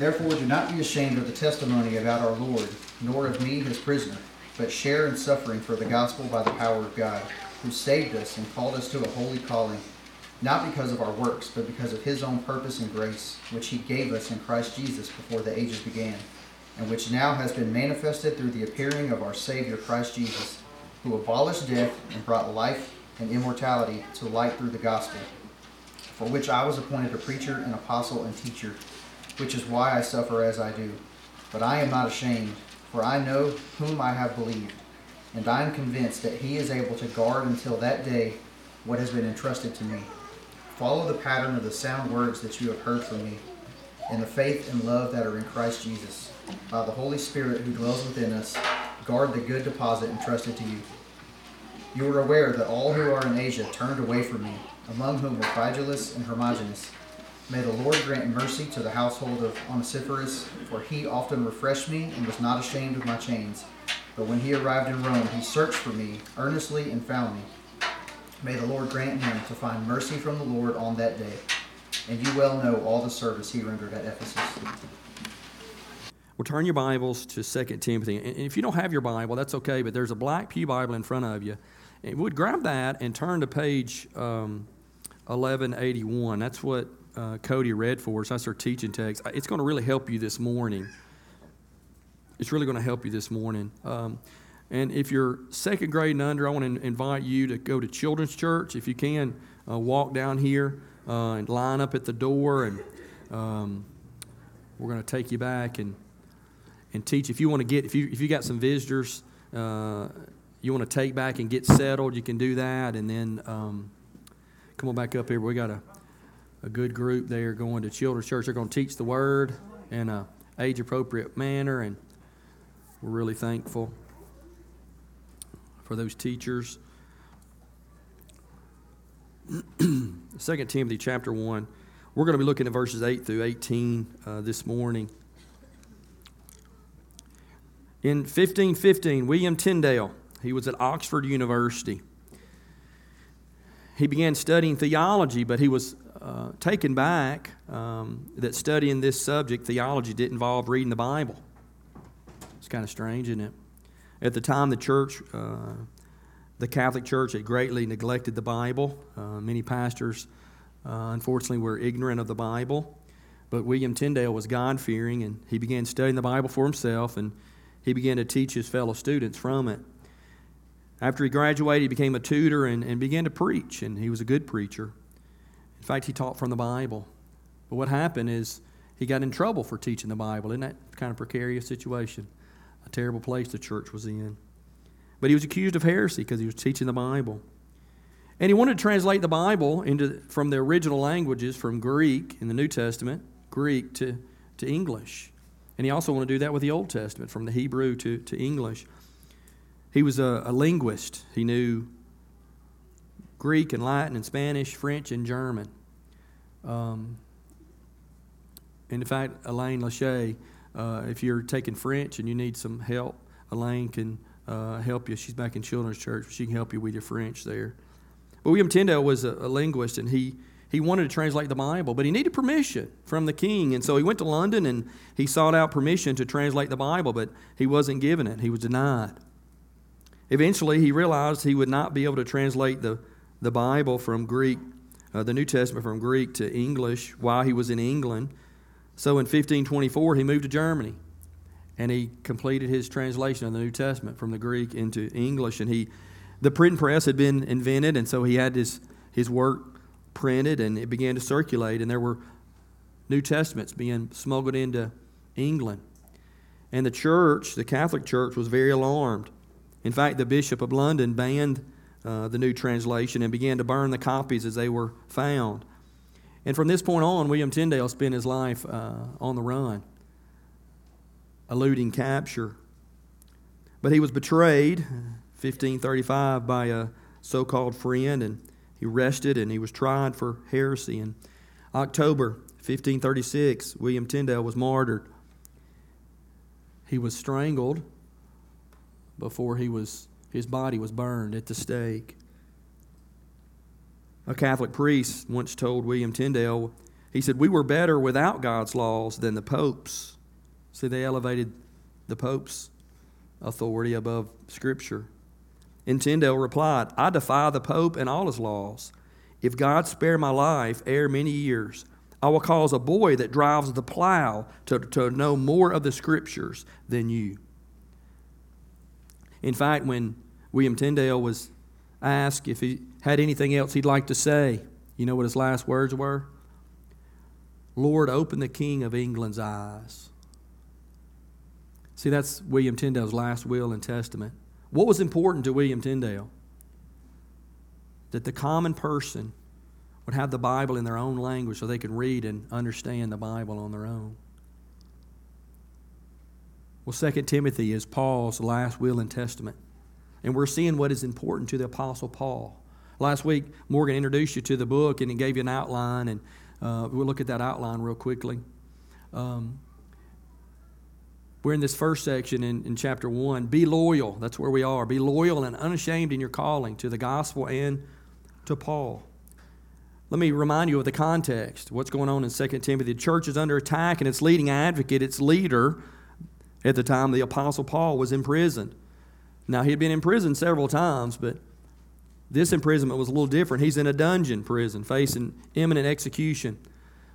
Therefore, do not be ashamed of the testimony about our Lord, nor of me, his prisoner, but share in suffering for the gospel by the power of God, who saved us and called us to a holy calling, not because of our works, but because of his own purpose and grace, which he gave us in Christ Jesus before the ages began, and which now has been manifested through the appearing of our Savior Christ Jesus, who abolished death and brought life and immortality to light through the gospel, for which I was appointed a preacher, an apostle, and teacher which is why I suffer as I do. But I am not ashamed, for I know whom I have believed, and I am convinced that he is able to guard until that day what has been entrusted to me. Follow the pattern of the sound words that you have heard from me, and the faith and love that are in Christ Jesus. By the Holy Spirit who dwells within us, guard the good deposit entrusted to you. You are aware that all who are in Asia turned away from me, among whom were Phygelus and Hermogenes May the Lord grant mercy to the household of Onesiphorus, for he often refreshed me and was not ashamed of my chains. But when he arrived in Rome, he searched for me earnestly and found me. May the Lord grant him to find mercy from the Lord on that day. And you well know all the service he rendered at Ephesus. Well, turn your Bibles to 2 Timothy. And if you don't have your Bible, that's okay, but there's a black Pew Bible in front of you. And would grab that and turn to page um, 1181. That's what uh, Cody read for us. That's our teaching text. It's going to really help you this morning. It's really going to help you this morning. Um, and if you're second grade and under, I want to invite you to go to Children's Church. If you can, uh, walk down here uh, and line up at the door, and um, we're going to take you back and and teach. If you want to get, if you if you got some visitors, uh, you want to take back and get settled, you can do that, and then um, come on back up here. We got a a good group there going to children's church. They're going to teach the word in a age appropriate manner, and we're really thankful for those teachers. 2 Timothy chapter 1. We're going to be looking at verses 8 through 18 uh, this morning. In 1515, William Tyndale, he was at Oxford University. He began studying theology, but he was uh, taken back um, that studying this subject, theology, didn't involve reading the Bible. It's kind of strange, isn't it? At the time, the church, uh, the Catholic Church, had greatly neglected the Bible. Uh, many pastors, uh, unfortunately, were ignorant of the Bible. But William Tyndale was God fearing, and he began studying the Bible for himself, and he began to teach his fellow students from it. After he graduated, he became a tutor and, and began to preach, and he was a good preacher. In fact, he taught from the Bible. But what happened is he got in trouble for teaching the Bible. Isn't that kind of precarious situation? A terrible place the church was in. But he was accused of heresy because he was teaching the Bible. And he wanted to translate the Bible into, from the original languages, from Greek in the New Testament, Greek to, to English. And he also wanted to do that with the Old Testament, from the Hebrew to, to English. He was a, a linguist. He knew Greek and Latin and Spanish, French and German. Um, and in fact, Elaine Lachey, uh, if you're taking French and you need some help, Elaine can uh, help you. She's back in Children's Church. She can help you with your French there. But William Tyndale was a, a linguist, and he, he wanted to translate the Bible, but he needed permission from the king. And so he went to London and he sought out permission to translate the Bible, but he wasn't given it. He was denied. Eventually, he realized he would not be able to translate the the Bible from Greek, uh, the New Testament from Greek to English while he was in England. So in 1524, he moved to Germany and he completed his translation of the New Testament from the Greek into English. And he, the print press had been invented, and so he had his, his work printed and it began to circulate. And there were New Testaments being smuggled into England. And the church, the Catholic Church, was very alarmed. In fact, the Bishop of London banned uh, the new translation and began to burn the copies as they were found. And from this point on, William Tyndale spent his life uh, on the run, eluding capture. But he was betrayed, 1535, by a so called friend, and he arrested and he was tried for heresy. In October 1536, William Tyndale was martyred. He was strangled before he was his body was burned at the stake. A Catholic priest once told William Tyndale He said, We were better without God's laws than the popes. See, they elevated the pope's authority above Scripture. And Tyndale replied, I defy the pope and all his laws. If God spare my life ere many years, I will cause a boy that drives the plow to, to know more of the Scriptures than you. In fact, when William Tyndale was asked if he had anything else he'd like to say, you know what his last words were? Lord, open the King of England's eyes. See, that's William Tyndale's last will and testament. What was important to William Tyndale? That the common person would have the Bible in their own language so they could read and understand the Bible on their own. Well, 2 Timothy is Paul's last will and testament. And we're seeing what is important to the Apostle Paul. Last week, Morgan introduced you to the book and he gave you an outline, and uh, we'll look at that outline real quickly. Um, we're in this first section in, in chapter 1. Be loyal. That's where we are. Be loyal and unashamed in your calling to the gospel and to Paul. Let me remind you of the context. What's going on in 2 Timothy? The church is under attack, and its leading advocate, its leader, at the time, the Apostle Paul, was imprisoned. Now, he had been in prison several times, but this imprisonment was a little different. He's in a dungeon prison facing imminent execution.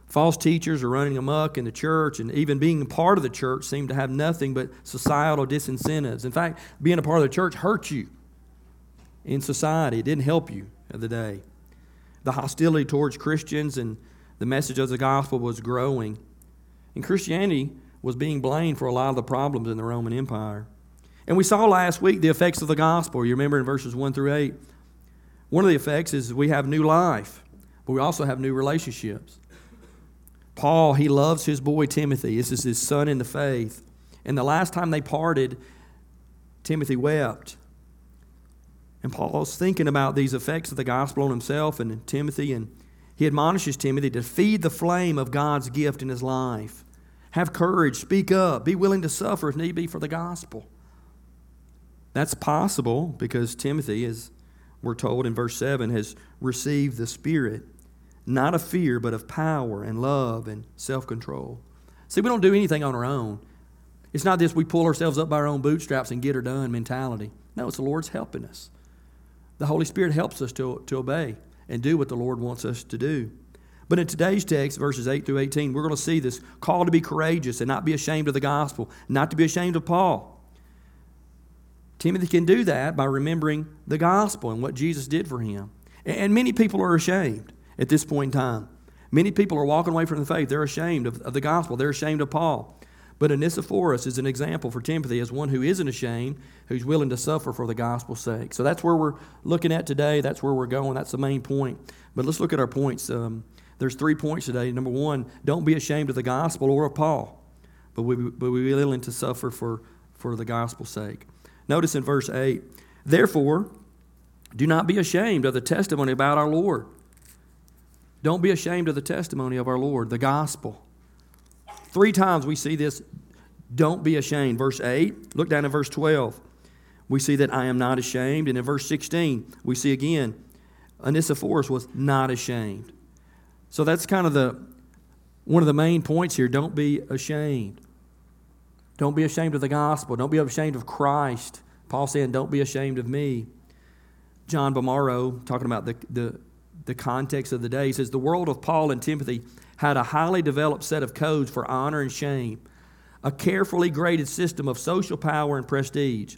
False teachers are running amok in the church, and even being a part of the church seemed to have nothing but societal disincentives. In fact, being a part of the church hurt you in society, it didn't help you of the day. The hostility towards Christians and the message of the gospel was growing. And Christianity was being blamed for a lot of the problems in the Roman Empire. And we saw last week the effects of the gospel. You remember in verses 1 through 8. One of the effects is we have new life, but we also have new relationships. Paul, he loves his boy Timothy. This is his son in the faith. And the last time they parted, Timothy wept. And Paul's thinking about these effects of the gospel on himself and Timothy, and he admonishes Timothy to feed the flame of God's gift in his life. Have courage, speak up, be willing to suffer if need be for the gospel. That's possible because Timothy, as we're told in verse 7, has received the Spirit not of fear, but of power and love and self control. See, we don't do anything on our own. It's not this we pull ourselves up by our own bootstraps and get her done mentality. No, it's the Lord's helping us. The Holy Spirit helps us to, to obey and do what the Lord wants us to do. But in today's text, verses 8 through 18, we're going to see this call to be courageous and not be ashamed of the gospel, not to be ashamed of Paul. Timothy can do that by remembering the gospel and what Jesus did for him. And many people are ashamed at this point in time. Many people are walking away from the faith. They're ashamed of, of the gospel, they're ashamed of Paul. But Onesiphorus is an example for Timothy as one who isn't ashamed, who's willing to suffer for the gospel's sake. So that's where we're looking at today. That's where we're going. That's the main point. But let's look at our points. Um, there's three points today. Number one, don't be ashamed of the gospel or of Paul, but we, but we be willing to suffer for, for the gospel's sake. Notice in verse 8, therefore, do not be ashamed of the testimony about our Lord don't be ashamed of the testimony of our Lord, the gospel. Three times we see this don't be ashamed. Verse 8, look down at verse 12. We see that I am not ashamed. And in verse 16, we see again, Onesiphorus was not ashamed. So that's kind of the one of the main points here. Don't be ashamed. Don't be ashamed of the gospel. Don't be ashamed of Christ. Paul saying, Don't be ashamed of me. John Bomaro, talking about the, the the context of the day. Says the world of Paul and Timothy had a highly developed set of codes for honor and shame, a carefully graded system of social power and prestige.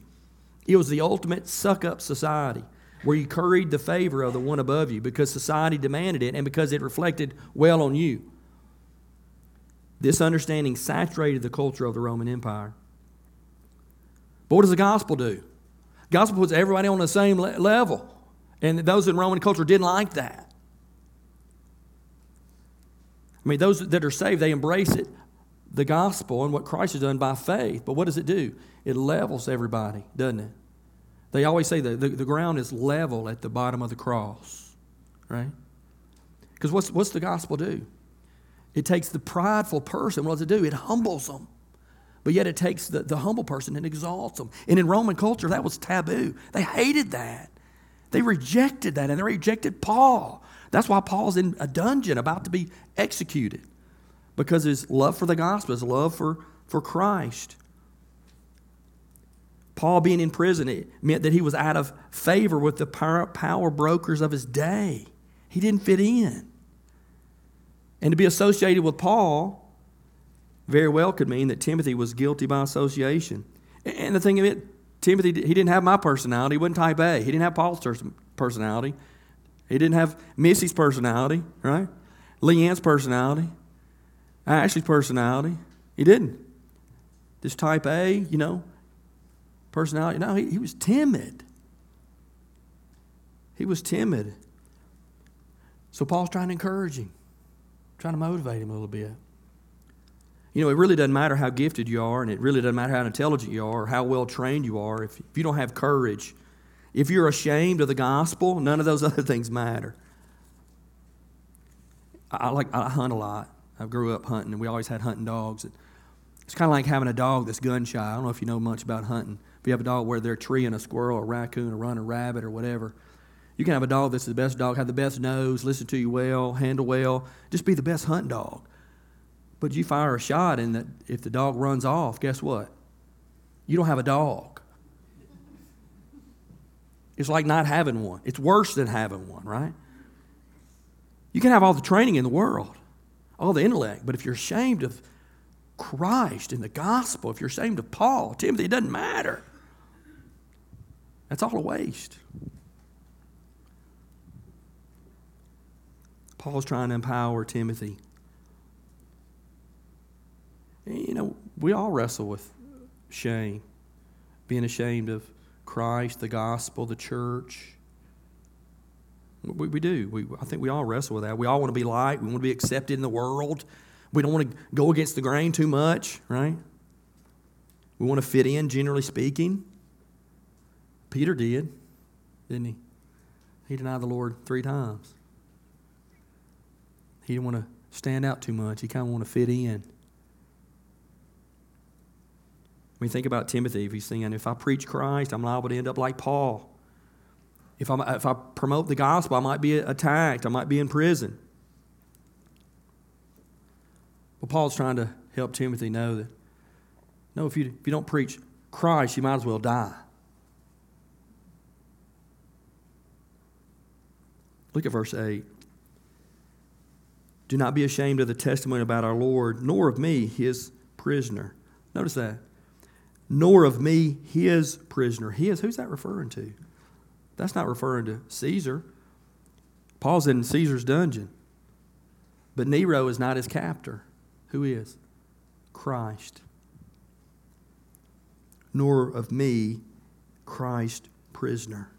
It was the ultimate suck up society where you curried the favor of the one above you because society demanded it and because it reflected well on you. This understanding saturated the culture of the Roman Empire. But what does the gospel do? Gospel puts everybody on the same level. And those in Roman culture didn't like that. I mean, those that are saved, they embrace it, the gospel and what Christ has done by faith. But what does it do? It levels everybody, doesn't it? They always say the, the ground is level at the bottom of the cross, right? Because what's, what's the gospel do? It takes the prideful person, what does it do? It humbles them. But yet it takes the, the humble person and exalts them. And in Roman culture, that was taboo. They hated that. They rejected that and they rejected Paul. That's why Paul's in a dungeon about to be executed because his love for the gospel, his love for, for Christ. Paul being in prison it meant that he was out of favor with the power, brokers of his day. He didn't fit in. And to be associated with Paul very well could mean that Timothy was guilty by association. And the thing of it, Timothy, he didn't have my personality. He wasn't type A. He didn't have Paul's personality. He didn't have Missy's personality, right? Leanne's personality. Ashley's personality. He didn't. This type A, you know, personality. No, he, he was timid. He was timid. So Paul's trying to encourage him, trying to motivate him a little bit. You know, it really doesn't matter how gifted you are, and it really doesn't matter how intelligent you are or how well trained you are. If, if you don't have courage, if you're ashamed of the gospel, none of those other things matter. I, like I hunt a lot. I grew up hunting, and we always had hunting dogs. It's kind of like having a dog that's gun shy. I don't know if you know much about hunting. You have a dog where they're treeing a squirrel, a raccoon, a run, a rabbit, or whatever, you can have a dog that's the best dog, have the best nose, listen to you well, handle well, just be the best hunt dog. But you fire a shot, and if the dog runs off, guess what? You don't have a dog. It's like not having one. It's worse than having one, right? You can have all the training in the world, all the intellect, but if you're ashamed of Christ and the gospel, if you're ashamed of Paul, Timothy, it doesn't matter. That's all a waste. Paul's trying to empower Timothy. You know, we all wrestle with shame, being ashamed of Christ, the gospel, the church. We, we do. We, I think we all wrestle with that. We all want to be liked. We want to be accepted in the world. We don't want to go against the grain too much, right? We want to fit in, generally speaking. Peter did, didn't he? He denied the Lord three times. He didn't want to stand out too much. He kind of want to fit in. When you think about Timothy, if he's saying, if I preach Christ, I'm liable to end up like Paul. If, i if I promote the gospel, I might be attacked, I might be in prison. But Paul's trying to help Timothy know that, no, if you, if you don't preach Christ, you might as well die. Look at verse 8. Do not be ashamed of the testimony about our Lord, nor of me, his prisoner. Notice that nor of me his prisoner. His, who's that referring to? That's not referring to Caesar. Paul's in Caesar's dungeon. But Nero is not his captor. Who is? Christ. Nor of me, Christ prisoner.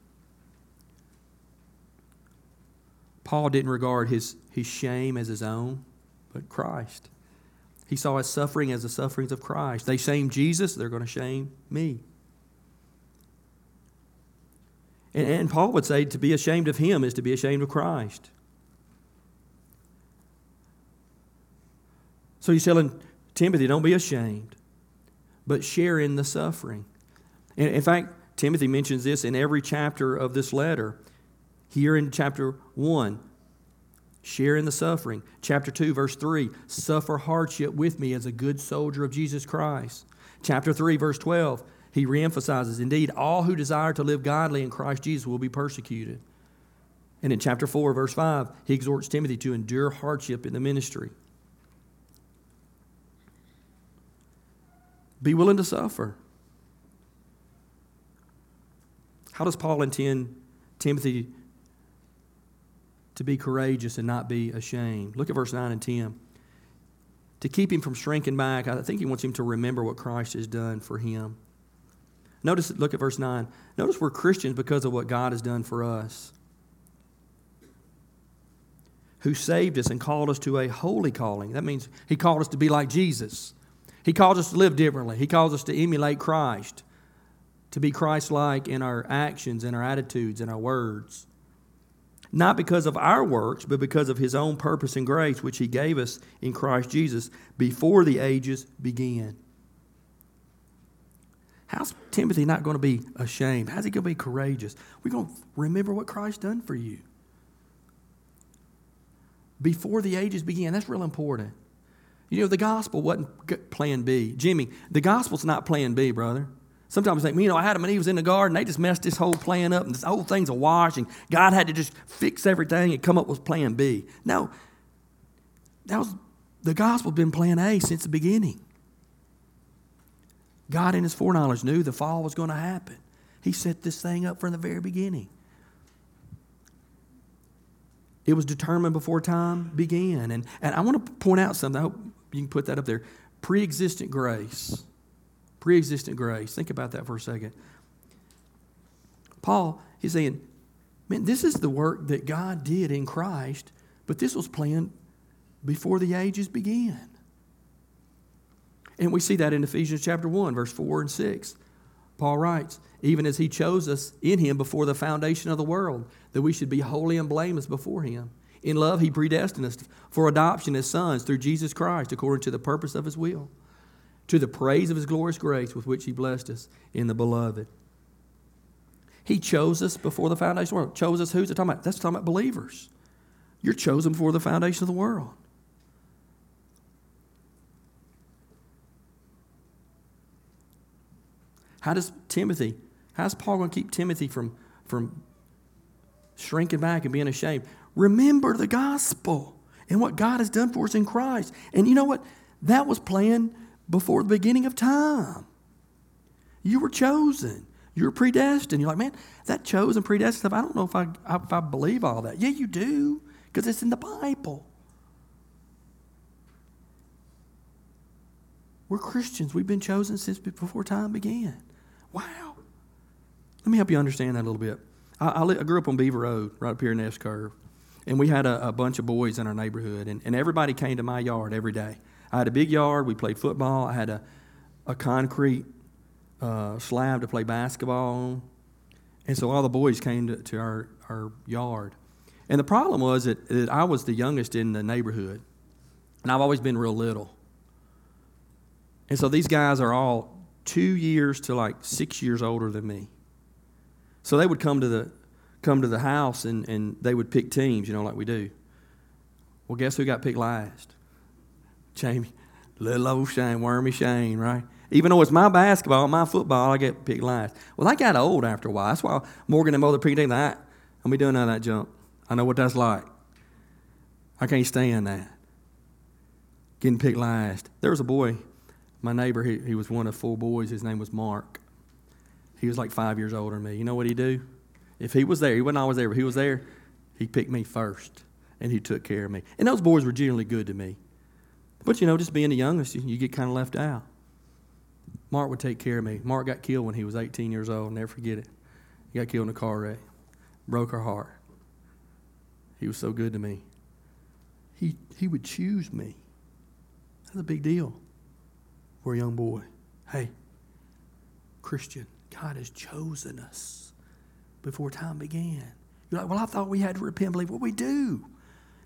Paul didn't regard his, his shame as his own, but Christ. He saw his suffering as the sufferings of Christ. They shame Jesus, they're going to shame me. And, and Paul would say to be ashamed of him is to be ashamed of Christ. So he's telling Timothy, don't be ashamed, but share in the suffering. In fact, Timothy mentions this in every chapter of this letter. Here in chapter 1, Share in the suffering. Chapter 2, verse 3 suffer hardship with me as a good soldier of Jesus Christ. Chapter 3, verse 12, he reemphasizes, Indeed, all who desire to live godly in Christ Jesus will be persecuted. And in chapter 4, verse 5, he exhorts Timothy to endure hardship in the ministry. Be willing to suffer. How does Paul intend Timothy to be courageous and not be ashamed. Look at verse 9 and 10. To keep him from shrinking back, I think he wants him to remember what Christ has done for him. Notice, look at verse 9. Notice we're Christians because of what God has done for us. Who saved us and called us to a holy calling. That means he called us to be like Jesus. He calls us to live differently. He calls us to emulate Christ, to be Christ like in our actions, in our attitudes, in our words not because of our works, but because of his own purpose and grace, which he gave us in Christ Jesus before the ages began. How's Timothy not going to be ashamed? How's he going to be courageous? We're going to remember what Christ done for you. before the ages began. That's real important. You know, the gospel wasn't plan B. Jimmy, the gospel's not plan B, brother. Sometimes I think, you know, Adam and Eve was in the garden, they just messed this whole plan up, and this whole thing's a wash, and God had to just fix everything and come up with plan B. No, that was the gospel been plan A since the beginning. God in his foreknowledge knew the fall was going to happen. He set this thing up from the very beginning. It was determined before time began. And, and I want to point out something. I hope you can put that up there. Pre existent grace. Pre existent grace. Think about that for a second. Paul, he's saying, man, this is the work that God did in Christ, but this was planned before the ages began. And we see that in Ephesians chapter 1, verse 4 and 6. Paul writes, even as he chose us in him before the foundation of the world, that we should be holy and blameless before him. In love, he predestined us for adoption as sons through Jesus Christ, according to the purpose of his will, to the praise of his glorious grace with which he blessed us in the beloved. He chose us before the foundation of the world. Chose us who's it talking about? That's talking about believers. You're chosen before the foundation of the world. How does Timothy, how's Paul going to keep Timothy from, from shrinking back and being ashamed? Remember the gospel and what God has done for us in Christ. And you know what? That was planned before the beginning of time. You were chosen. You were predestined. You're like, man, that chosen, predestined stuff, I don't know if I, if I believe all that. Yeah, you do, because it's in the Bible. We're Christians. We've been chosen since before time began. Wow. Let me help you understand that a little bit. I, I, grew up on Beaver Road, right up here in S Curve. And we had a, a, bunch of boys in our neighborhood, and, and everybody came to my yard every day. I had a big yard. We played football. I had a, a concrete uh, slab to play basketball on. And so all the boys came to, to our, our yard. And the problem was that, that I was the youngest in the neighborhood, and I've always been real little. And so these guys are all two years to like six years older than me. So they would come to the come to the house and, and they would pick teams, you know, like we do. Well, guess who got picked last? Jamie. Little old Shane, wormy Shane, right? Even though it's my basketball, my football, I get picked last. Well, I got old after a while. That's why Morgan and Mother picked that. I'm be doing of that jump. I know what that's like. I can't stand that. Getting picked last. There was a boy my neighbor, he, he was one of four boys. His name was Mark. He was like five years older than me. You know what he do? If he was there, he wasn't always there, but he was there, he picked me first, and he took care of me. And those boys were generally good to me. But you know, just being the youngest, you, you get kind of left out. Mark would take care of me. Mark got killed when he was 18 years old. Never forget it. He got killed in a car wreck. Broke her heart. He was so good to me. He, he would choose me. That's a big deal for a young boy. Hey, Christian, God has chosen us before time began. You're like, well, I thought we had to repent and believe. Well, we do.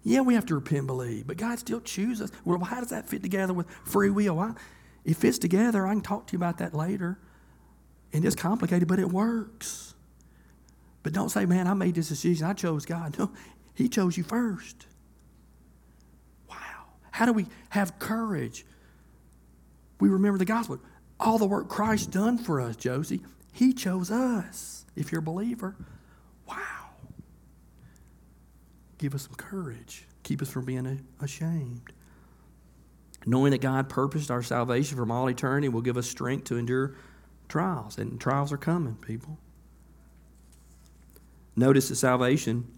Yeah, we have to repent and believe, but God still chooses us. Well, how does that fit together with free will? I, it fits together. I can talk to you about that later. And it's complicated, but it works. But don't say, man, I made this decision. I chose God. No, He chose you first. Wow. How do we have courage we remember the gospel. All the work Christ done for us, Josie, He chose us. If you're a believer, wow. Give us some courage. Keep us from being ashamed. Knowing that God purposed our salvation from all eternity will give us strength to endure trials. And trials are coming, people. Notice that salvation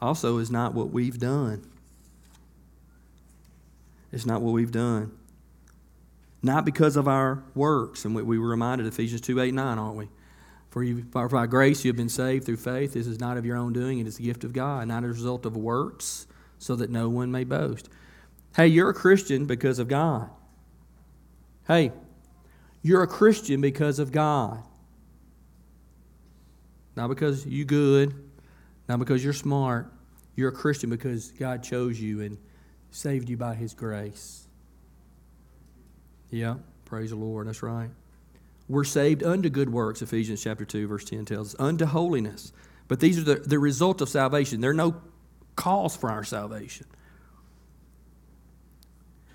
also is not what we've done. It's not what we've done not because of our works. And we were reminded Ephesians 2 8 9, aren't we? For, you, for by grace you have been saved through faith. This is not of your own doing, it is the gift of God, not a result of works, so that no one may boast. Hey, you're a Christian because of God. Hey, you're a Christian because of God. Not because you're good, not because you're smart. You're a Christian because God chose you and saved you by His grace. Yeah, praise the Lord. That's right. We're saved unto good works, Ephesians chapter 2, verse 10 tells us, unto holiness. But these are the, the result of salvation. There are no cause for our salvation.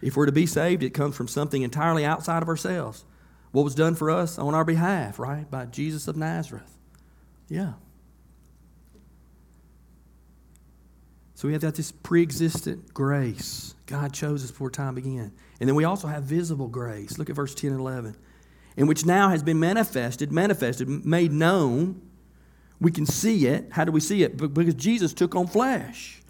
If we're to be saved, it comes from something entirely outside of ourselves. What was done for us on our behalf, right? By Jesus of Nazareth. Yeah. So we have that this pre-existent grace. God chose us before time began. And then we also have visible grace. Look at verse 10 and 11. In which now has been manifested, manifested, made known. We can see it. How do we see it? Because Jesus took on flesh.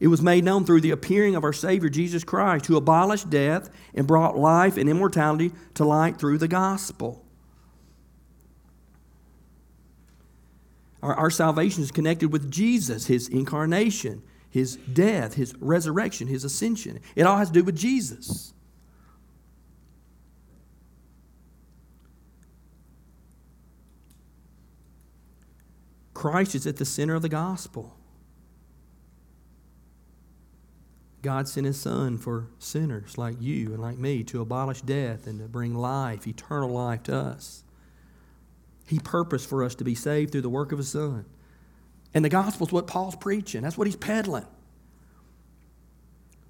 It was made known through the appearing of our Savior Jesus Christ, who abolished death and brought life and immortality to light through the gospel. Our, our salvation is connected with Jesus, his incarnation, his death, his resurrection, his ascension. It all has to do with Jesus. Christ is at the center of the gospel. God sent his son for sinners like you and like me to abolish death and to bring life, eternal life to us. He purposed for us to be saved through the work of his son. And the gospel is what Paul's preaching. That's what he's peddling.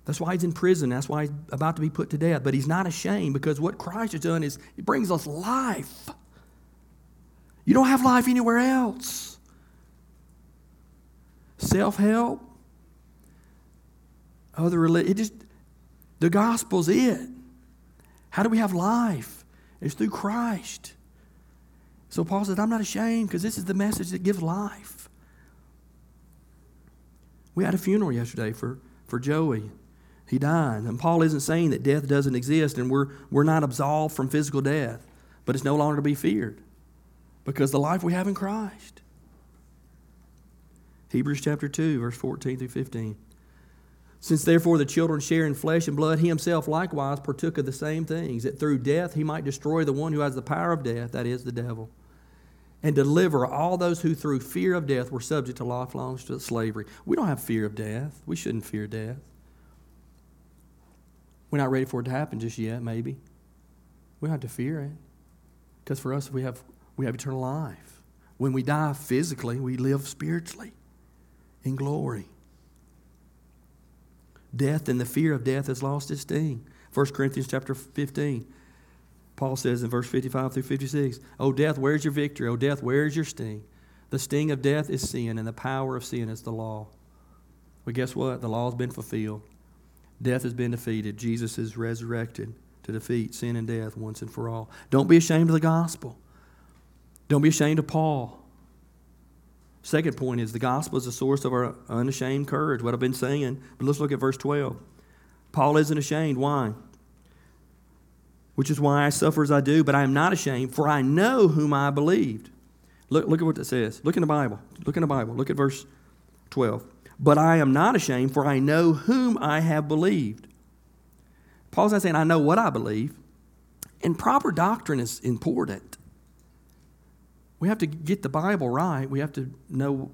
That's why he's in prison. That's why he's about to be put to death. But he's not ashamed because what Christ has done is he brings us life. You don't have life anywhere else. Self help, other religion. It just the gospel's it. How do we have life? It's through Christ. So Paul says, I'm not ashamed because this is the message that gives life. We had a funeral yesterday for, for Joey. He died. And Paul isn't saying that death doesn't exist and we're, we're not absolved from physical death, but it's no longer to be feared because the life we have in Christ. Hebrews chapter 2, verse 14 through 15. Since therefore the children share in flesh and blood, he himself likewise partook of the same things, that through death he might destroy the one who has the power of death, that is, the devil, and deliver all those who through fear of death were subject to lifelong slavery. We don't have fear of death. We shouldn't fear death. We're not ready for it to happen just yet, maybe. We don't have to fear it. Because for us, we have, we have eternal life. When we die physically, we live spiritually in glory. Death and the fear of death has lost its sting. 1 Corinthians chapter 15. Paul says in verse 55 through 56, O death, where's your victory? O death, where's your sting? The sting of death is sin, and the power of sin is the law. Well, guess what? The law has been fulfilled. Death has been defeated. Jesus is resurrected to defeat sin and death once and for all. Don't be ashamed of the gospel. Don't be ashamed of Paul. Second point is the gospel is the source of our unashamed courage, what I've been saying. But let's look at verse 12. Paul isn't ashamed. Why? Which is why I suffer as I do, but I am not ashamed, for I know whom I believed. Look, look at what it says. Look in the Bible. Look in the Bible. Look at verse 12. But I am not ashamed, for I know whom I have believed. Paul's not saying, I know what I believe. And proper doctrine is important. We have to get the Bible right. We have to know,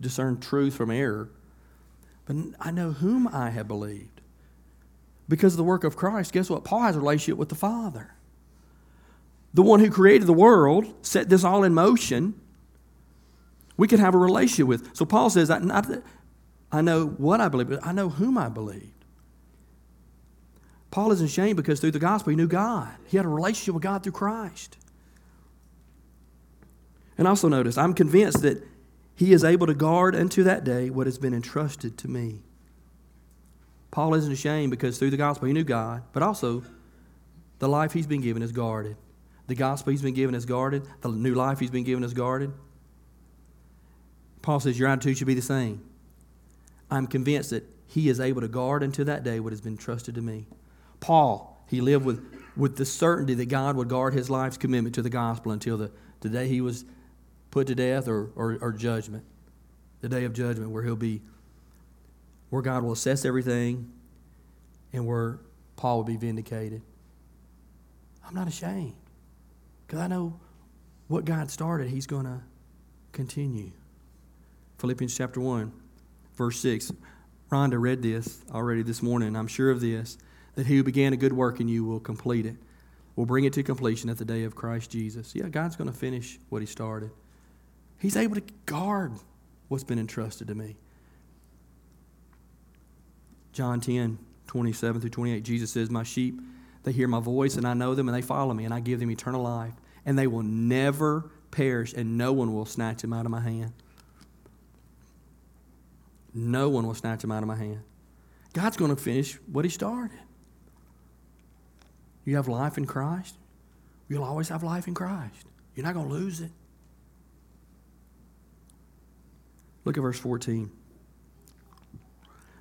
discern truth from error. But I know whom I have believed. Because of the work of Christ, guess what? Paul has a relationship with the Father. The one who created the world, set this all in motion, we can have a relationship with. So Paul says, I, I know what I believe, but I know whom I believed. Paul isn't ashamed because through the gospel he knew God. He had a relationship with God through Christ. And also notice, I'm convinced that he is able to guard unto that day what has been entrusted to me. Paul isn't ashamed because through the gospel he knew God, but also the life he's been given is guarded. The gospel he's been given is guarded. The new life he's been given is guarded. Paul says, Your attitude should be the same. I'm convinced that he is able to guard unto that day what has been trusted to me. Paul, he lived with, with the certainty that God would guard his life's commitment to the gospel until the, the day he was put to death or, or, or judgment, the day of judgment where he'll be, where God will assess everything and where Paul will be vindicated. I'm not ashamed because I know what God started, he's going to continue. Philippians chapter 1, verse 6. Rhonda read this already this morning, I'm sure of this that he who began a good work in you will complete it, will bring it to completion at the day of Christ Jesus. Yeah, God's going to finish what he started. He's able to guard what's been entrusted to me. John 10, 27 through 28, Jesus says, My sheep, they hear my voice, and I know them, and they follow me, and I give them eternal life, and they will never perish, and no one will snatch them out of my hand. No one will snatch them out of my hand. God's going to finish what He started. You have life in Christ, you'll always have life in Christ. You're not going to lose it. Look at verse 14.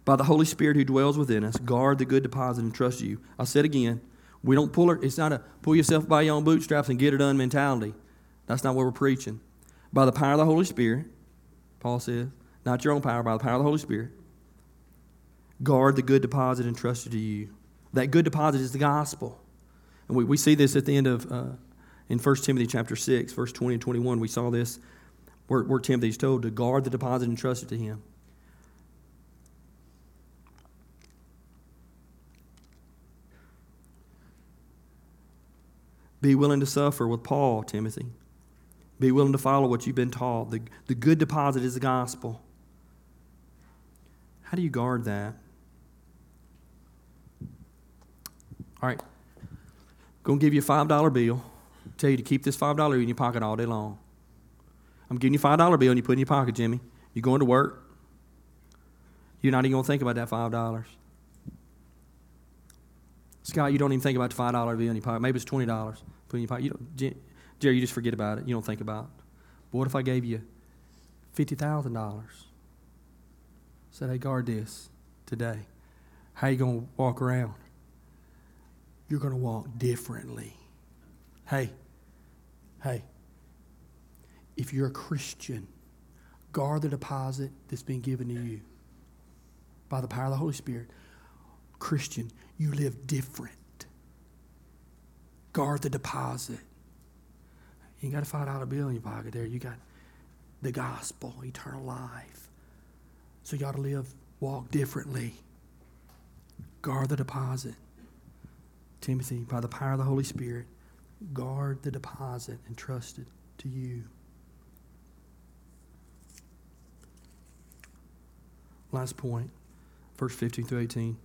By the Holy Spirit who dwells within us, guard the good deposit and trust you. I said again, we don't pull it, it's not a pull yourself by your own bootstraps and get it done mentality. That's not what we're preaching. By the power of the Holy Spirit, Paul says, not your own power, by the power of the Holy Spirit, guard the good deposit entrusted to you. That good deposit is the gospel. And we, we see this at the end of, uh, in 1 Timothy chapter 6, verse 20 and 21. We saw this where, where Timothy's told to guard the deposit entrusted to him. Be willing to suffer with Paul, Timothy. Be willing to follow what you've been taught. The, the good deposit is the gospel. How do you guard that? All right. Going to give you a $5 bill. Tell you to keep this $5 in your pocket all day long. I'm giving you a $5 bill and you put it in your pocket, Jimmy. You're going to work. You're not even going to think about that $5. Scott, you don't even think about the $5 bill in your pocket. Maybe it's $20. Put in your pocket. You don't, Jerry, you just forget about it. You don't think about it. But what if I gave you $50,000? Said, hey, guard this today. How you going to walk around? You're going to walk differently. Hey, hey, if you're a Christian, guard the deposit that's been given to you by the power of the Holy Spirit. Christian, you live different. Guard the deposit. You got a five dollar bill in your pocket there. You got the gospel, eternal life. So you got to live, walk differently. Guard the deposit. Timothy, by the power of the Holy Spirit, guard the deposit entrusted to you. Last point, verse 15 through 18.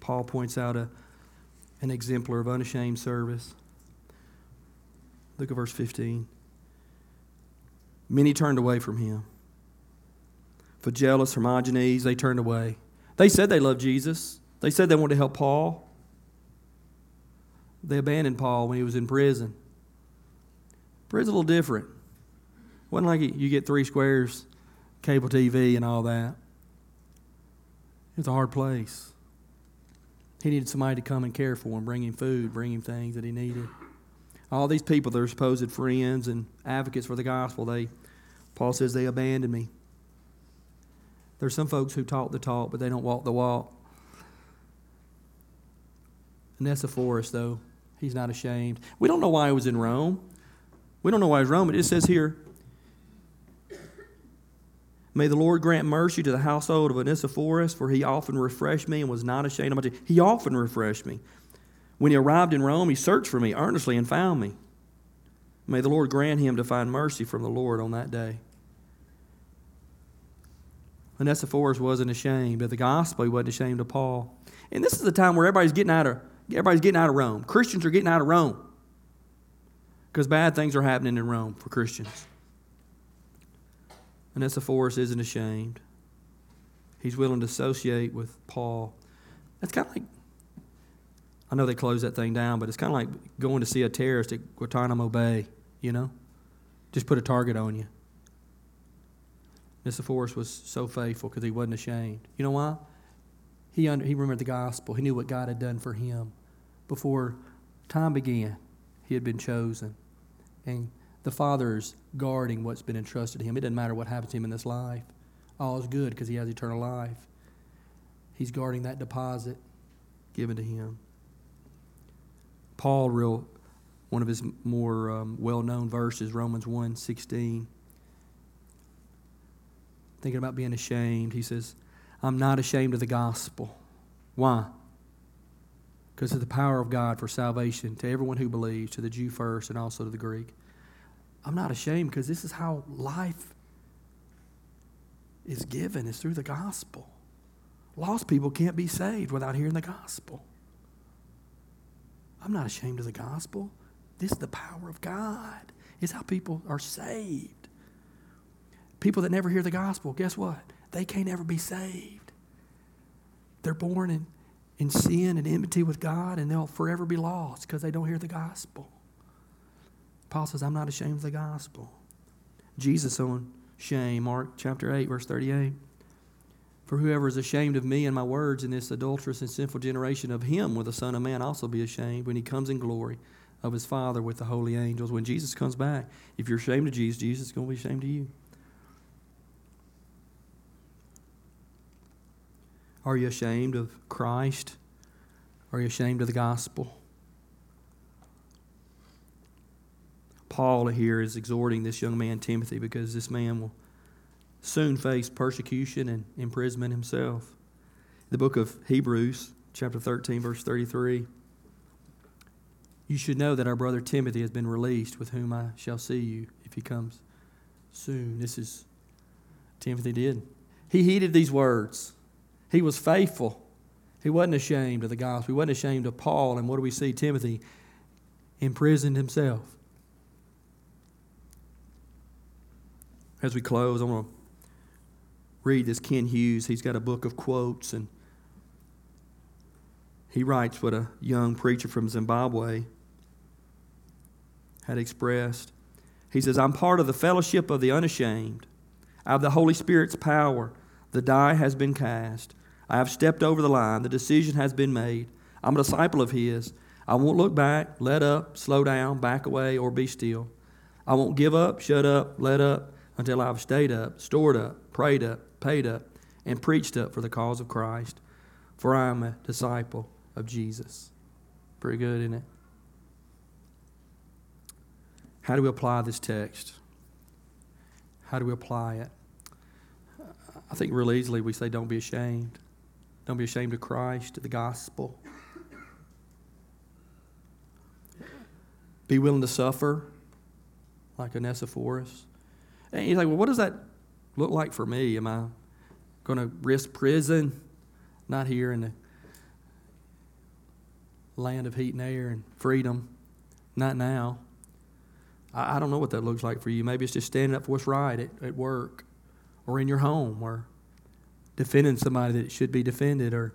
Paul points out a, an exemplar of unashamed service. Look at verse 15. Many turned away from him. Phygelus, Hermogenes, they turned away. They said they loved Jesus. They said they wanted to help Paul. They abandoned Paul when he was in prison. Prison's a little different. It wasn't like you get three squares, cable TV, and all that. It's a hard place. He needed somebody to come and care for him, bring him food, bring him things that he needed. All these people, they're supposed friends and advocates for the gospel, they, Paul says, they abandoned me. There's some folks who talk the talk, but they don't walk the walk. Onesiphorus, though, he's not ashamed. We don't know why he was in Rome. We don't know why he's Rome. But it just says here, May the Lord grant mercy to the household of Onesiphorus, for he often refreshed me and was not ashamed of my tears. He often refreshed me. When he arrived in Rome, he searched for me earnestly and found me. May the Lord grant him to find mercy from the Lord on that day. Onesiphorus wasn't ashamed of the gospel. He wasn't ashamed of Paul. And this is the time where everybody's getting out of everybody's getting out of Rome. Christians are getting out of Rome because bad things are happening in Rome for Christians. Onesiphorus isn't ashamed. He's willing to associate with Paul. That's kind of like I know they closed that thing down, but it's kind of like going to see a terrorist at Guantanamo Bay, you know? Just put a target on you. Onesiphorus was so faithful because he wasn't ashamed. You know why? He, under, he remembered the gospel. He knew what God had done for him. Before time began, he had been chosen. And the Father is guarding what's been entrusted to him. It doesn't matter what happens to him in this life. All is good because he has eternal life. He's guarding that deposit given to him. Paul, real one of his more um, well-known verses, Romans 1, 16. Thinking about being ashamed, he says, I'm not ashamed of the gospel. Why? Because of the power of God for salvation to everyone who believes, to the Jew first and also to the Greek. I'm not ashamed because this is how life is given, is through the gospel. Lost people can't be saved without hearing the gospel. I'm not ashamed of the gospel. This is the power of God. It's how people are saved. People that never hear the gospel, guess what? They can't ever be saved. They're born in, in sin and enmity with God, and they'll forever be lost because they don't hear the gospel. Paul says, I'm not ashamed of the gospel. Jesus on shame, Mark chapter 8, verse 38. For whoever is ashamed of me and my words in this adulterous and sinful generation, of him will the Son of Man also be ashamed when he comes in glory of his Father with the holy angels. When Jesus comes back, if you're ashamed of Jesus, Jesus is going to be ashamed of you. Are you ashamed of Christ? Are you ashamed of the gospel? Paul here is exhorting this young man, Timothy, because this man will soon face persecution and imprisonment himself. The book of Hebrews, chapter 13, verse 33. You should know that our brother Timothy has been released, with whom I shall see you if he comes soon. This is Timothy did. He heeded these words. He was faithful. He wasn't ashamed of the gospel. He wasn't ashamed of Paul. And what do we see? Timothy imprisoned himself. As we close, I want to read this Kent Hughes. He's got a book of quotes, and he writes what a young preacher from Zimbabwe had expressed. He says, I'm part of the fellowship of the unashamed. I have the Holy Spirit's power. The die has been cast. I have stepped over the line. The decision has been made. I'm a disciple of His. I won't look back, let up, slow down, back away, or be still. I won't give up, shut up, let up until I've stayed up, stored up, prayed up, paid up, and preached up for the cause of Christ. For I am a disciple of Jesus. Pretty good, isn't it? How do we apply this text? How do we apply it? I think real easily we say, don't be ashamed. Don't be ashamed of Christ, of the gospel. Be willing to suffer like Onesiphorus. And you think, well, what does that look like for me? Am I going to risk prison? Not here in the land of heat and air and freedom. Not now. I, I don't know what that looks like for you. Maybe it's just standing up for what's right at, at work or in your home or defending somebody that should be defended or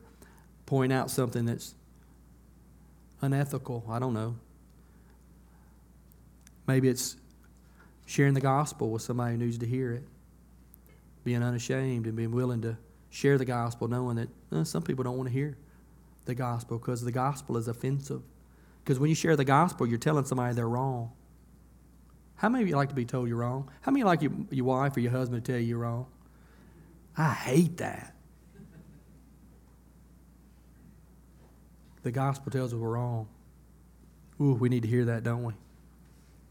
point out something that's unethical. I don't know. Maybe it's sharing the gospel with somebody who needs to hear it, being unashamed and being willing to share the gospel, knowing that uh, some people don't want to hear the gospel because the gospel is offensive. Because when you share the gospel, you're telling somebody they're wrong. How many of you like to be told you're wrong? How many like your, your wife or your husband to tell you you're wrong? I hate that. The gospel tells us we're wrong. Ooh, we need to hear that, don't we?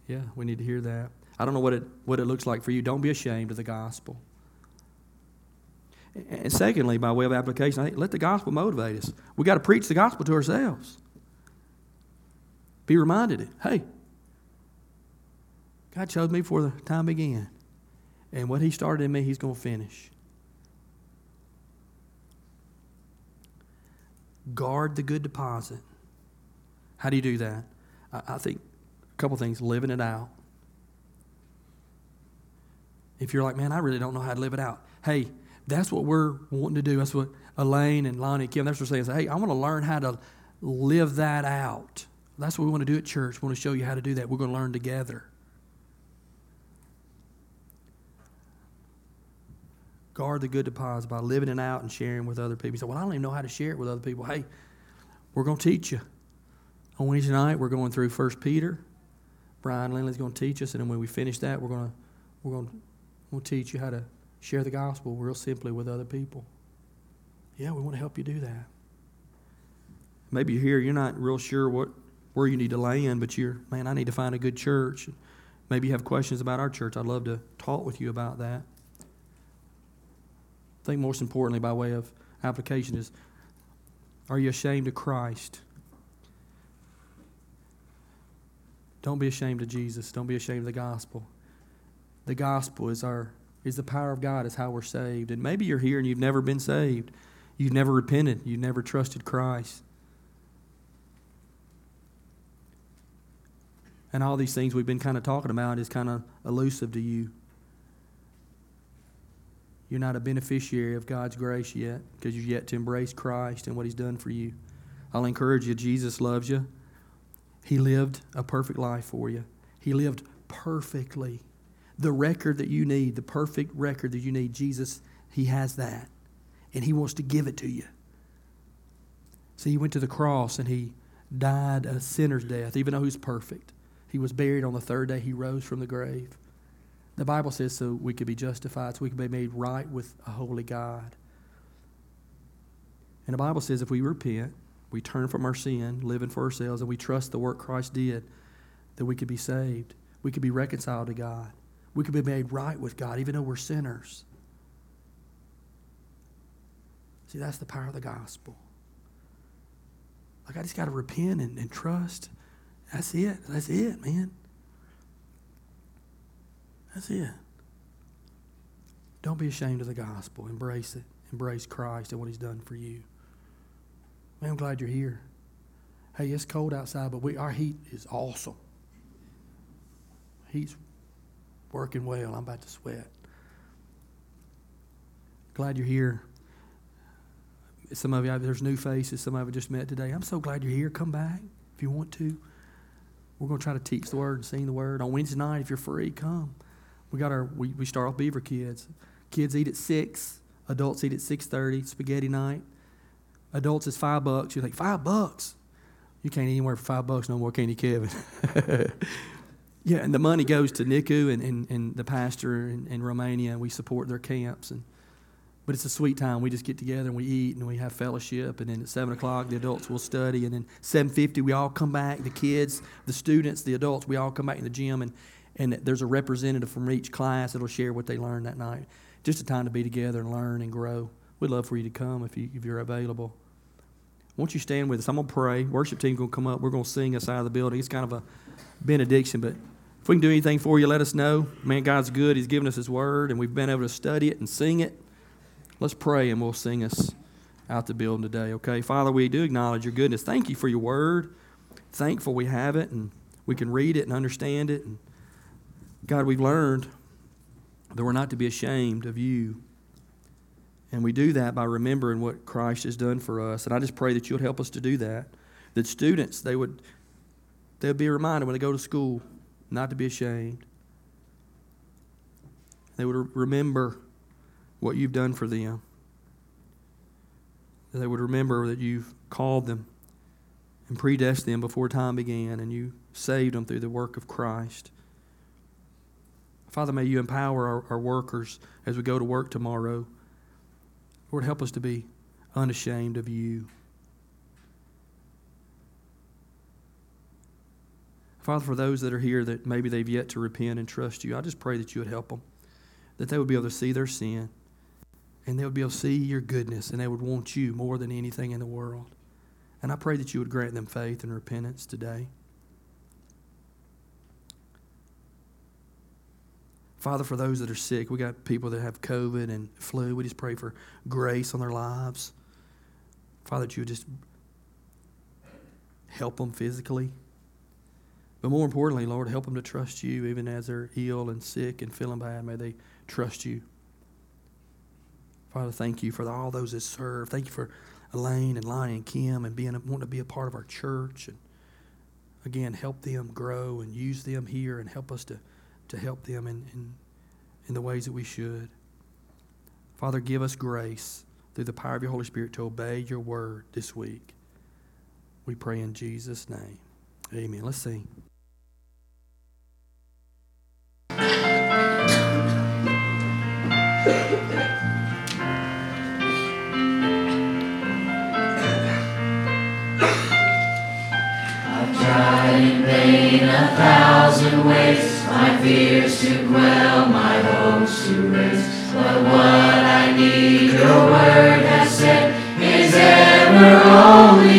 Yeah, we need to hear that. I don't know what it, what it looks like for you. Don't be ashamed of the gospel. And secondly, by way of application, let the gospel motivate us. We've got to preach the gospel to ourselves. Be reminded, it. hey, God chose me before the time began. And what He started in me, He's going to finish. Guard the good deposit. How do you do that? I, I think a couple things living it out. If you're like, man, I really don't know how to live it out. Hey, that's what we're wanting to do. That's what Elaine and Lonnie Kim, that's what they're saying. Hey, I want to learn how to live that out. That's what we want to do at church. We want to show you how to do that. We're going to learn together. Guard the good deposits by living it out and sharing with other people. You say, well, I don't even know how to share it with other people. Hey, we're going to teach you. On Wednesday night, we're going through 1 Peter. Brian Lindley's going to teach us, and then when we finish that, we're going to we're going to we'll teach you how to share the gospel real simply with other people. Yeah, we want to help you do that. Maybe you're here, you're not real sure what where you need to land, but you're, man, I need to find a good church. Maybe you have questions about our church. I'd love to talk with you about that. I think most importantly, by way of application, is are you ashamed of Christ? Don't be ashamed of Jesus. Don't be ashamed of the gospel. The gospel is our is the power of God, is how we're saved. And maybe you're here and you've never been saved. You've never repented. You've never trusted Christ. And all these things we've been kind of talking about is kind of elusive to you. You're not a beneficiary of God's grace yet because you've yet to embrace Christ and what He's done for you. I'll encourage you, Jesus loves you. He lived a perfect life for you, He lived perfectly. The record that you need, the perfect record that you need, Jesus, He has that. And He wants to give it to you. See, He went to the cross and He died a sinner's death, even though He's perfect. He was buried on the third day, He rose from the grave. The Bible says so we could be justified, so we could be made right with a holy God. And the Bible says if we repent, we turn from our sin, living for ourselves, and we trust the work Christ did, that we could be saved. We could be reconciled to God. We could be made right with God, even though we're sinners. See, that's the power of the gospel. Like, I just got to repent and, and trust. That's it. That's it, man. That's it. Don't be ashamed of the gospel. Embrace it. Embrace Christ and what He's done for you. Man, I'm glad you're here. Hey, it's cold outside, but we, our heat is awesome. Heat's working well. I'm about to sweat. Glad you're here. Some of you, there's new faces. Some of you just met today. I'm so glad you're here. Come back if you want to. We're going to try to teach the word and sing the word. On Wednesday night, if you're free, come. We got our we, we start off Beaver Kids. Kids eat at six. Adults eat at six thirty. Spaghetti night. Adults is five bucks. You think five bucks? You can't eat anywhere for five bucks no more, can you, Kevin? yeah, and the money goes to NICU and, and, and the pastor in, in Romania, we support their camps. And but it's a sweet time. We just get together and we eat and we have fellowship. And then at seven o'clock, the adults will study. And then seven fifty, we all come back. The kids, the students, the adults, we all come back in the gym and and there's a representative from each class that'll share what they learned that night. Just a time to be together and learn and grow. We'd love for you to come if, you, if you're available. Won't you stand with us? I'm going to pray. Worship team going to come up. We're going to sing us out of the building. It's kind of a benediction, but if we can do anything for you, let us know. Man, God's good. He's given us His Word, and we've been able to study it and sing it. Let's pray, and we'll sing us out the building today, okay? Father, we do acknowledge your goodness. Thank you for your Word. Thankful we have it, and we can read it and understand it. And God, we've learned that we're not to be ashamed of you. And we do that by remembering what Christ has done for us. And I just pray that you would help us to do that. That students, they would they would be reminded when they go to school not to be ashamed. They would remember what you've done for them. They would remember that you've called them and predestined them before time began and you saved them through the work of Christ. Father, may you empower our, our workers as we go to work tomorrow. Lord, help us to be unashamed of you. Father, for those that are here that maybe they've yet to repent and trust you, I just pray that you would help them, that they would be able to see their sin, and they would be able to see your goodness, and they would want you more than anything in the world. And I pray that you would grant them faith and repentance today. Father, for those that are sick, we got people that have COVID and flu. We just pray for grace on their lives. Father, that you would just help them physically. But more importantly, Lord, help them to trust you even as they're ill and sick and feeling bad. May they trust you. Father, thank you for all those that serve. Thank you for Elaine and Lonnie and Kim and being wanting to be a part of our church. And again, help them grow and use them here and help us to to help them in, in, in the ways that we should. Father, give us grace through the power of your Holy Spirit to obey your word this week. We pray in Jesus' name. Amen. Let's sing. Your word has said, is ever only